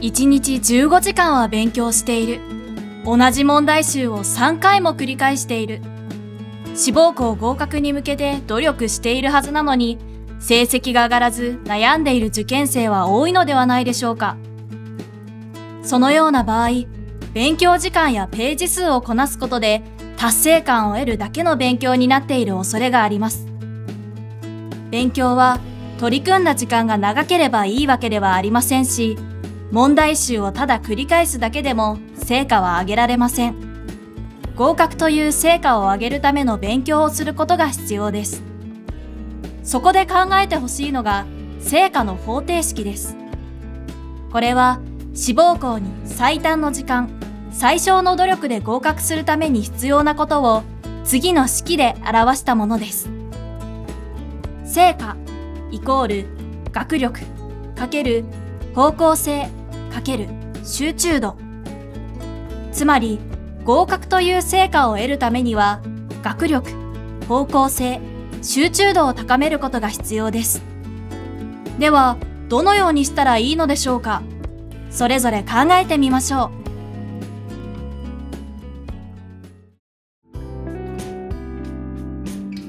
1日15時間は勉強している。同じ問題集を3回も繰り返している。志望校合格に向けて努力しているはずなのに、成績が上がらず悩んでいる受験生は多いのではないでしょうか。そのような場合、勉強時間やページ数をこなすことで達成感を得るだけの勉強になっている恐れがあります。勉強は取り組んだ時間が長ければいいわけではありませんし、問題集をただ繰り返すだけでも成果は上げられません。合格という成果を上げるための勉強をすることが必要です。そこで考えてほしいのが成果の方程式です。これは志望校に最短の時間、最小の努力で合格するために必要なことを次の式で表したものです。成果イコール学力かける方向性かける集中度。つまり合格という成果を得るためには学力方向性集中度を高めることが必要です。ではどのようにしたらいいのでしょうか。それぞれ考えてみましょう。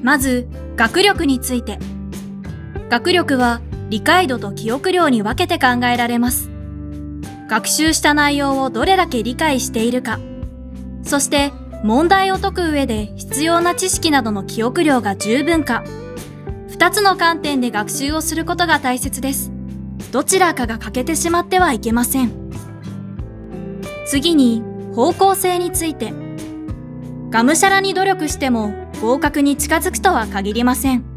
まず学力について。学力は理解度と記憶量に分けて考えられます。学習した内容をどれだけ理解しているか。そして問題を解く上で必要な知識などの記憶量が十分か。2つの観点で学習をすることが大切です。どちらかが欠けてしまってはいけません。次に方向性について。がむしゃらに努力しても合格に近づくとは限りません。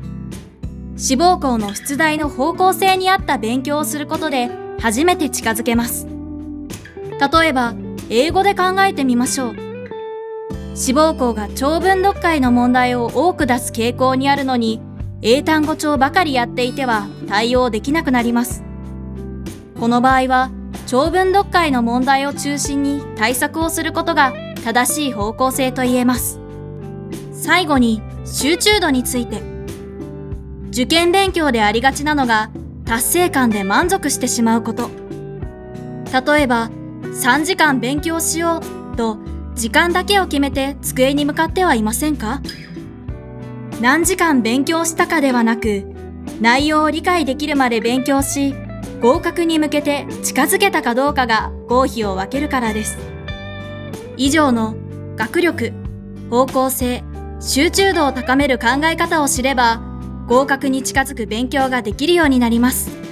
志望校の出題の方向性に合った勉強をすることで初めて近づけます。例えば英語で考えてみましょう。志望校が長文読解の問題を多く出す傾向にあるのに英単語帳ばかりやっていては対応できなくなります。この場合は長文読解の問題を中心に対策をすることが正しい方向性と言えます。最後に集中度について。受験勉強でありがちなのが達成感で満足してしまうこと例えば3時間勉強しようと時間だけを決めて机に向かってはいませんか？何時間勉強したかではなく、内容を理解できるまで勉強し、合格に向けて近づけたかどうかが合否を分けるからです。以上の学力、方向性、集中度を高める考え方を知れば、合格に近づく勉強ができるようになります。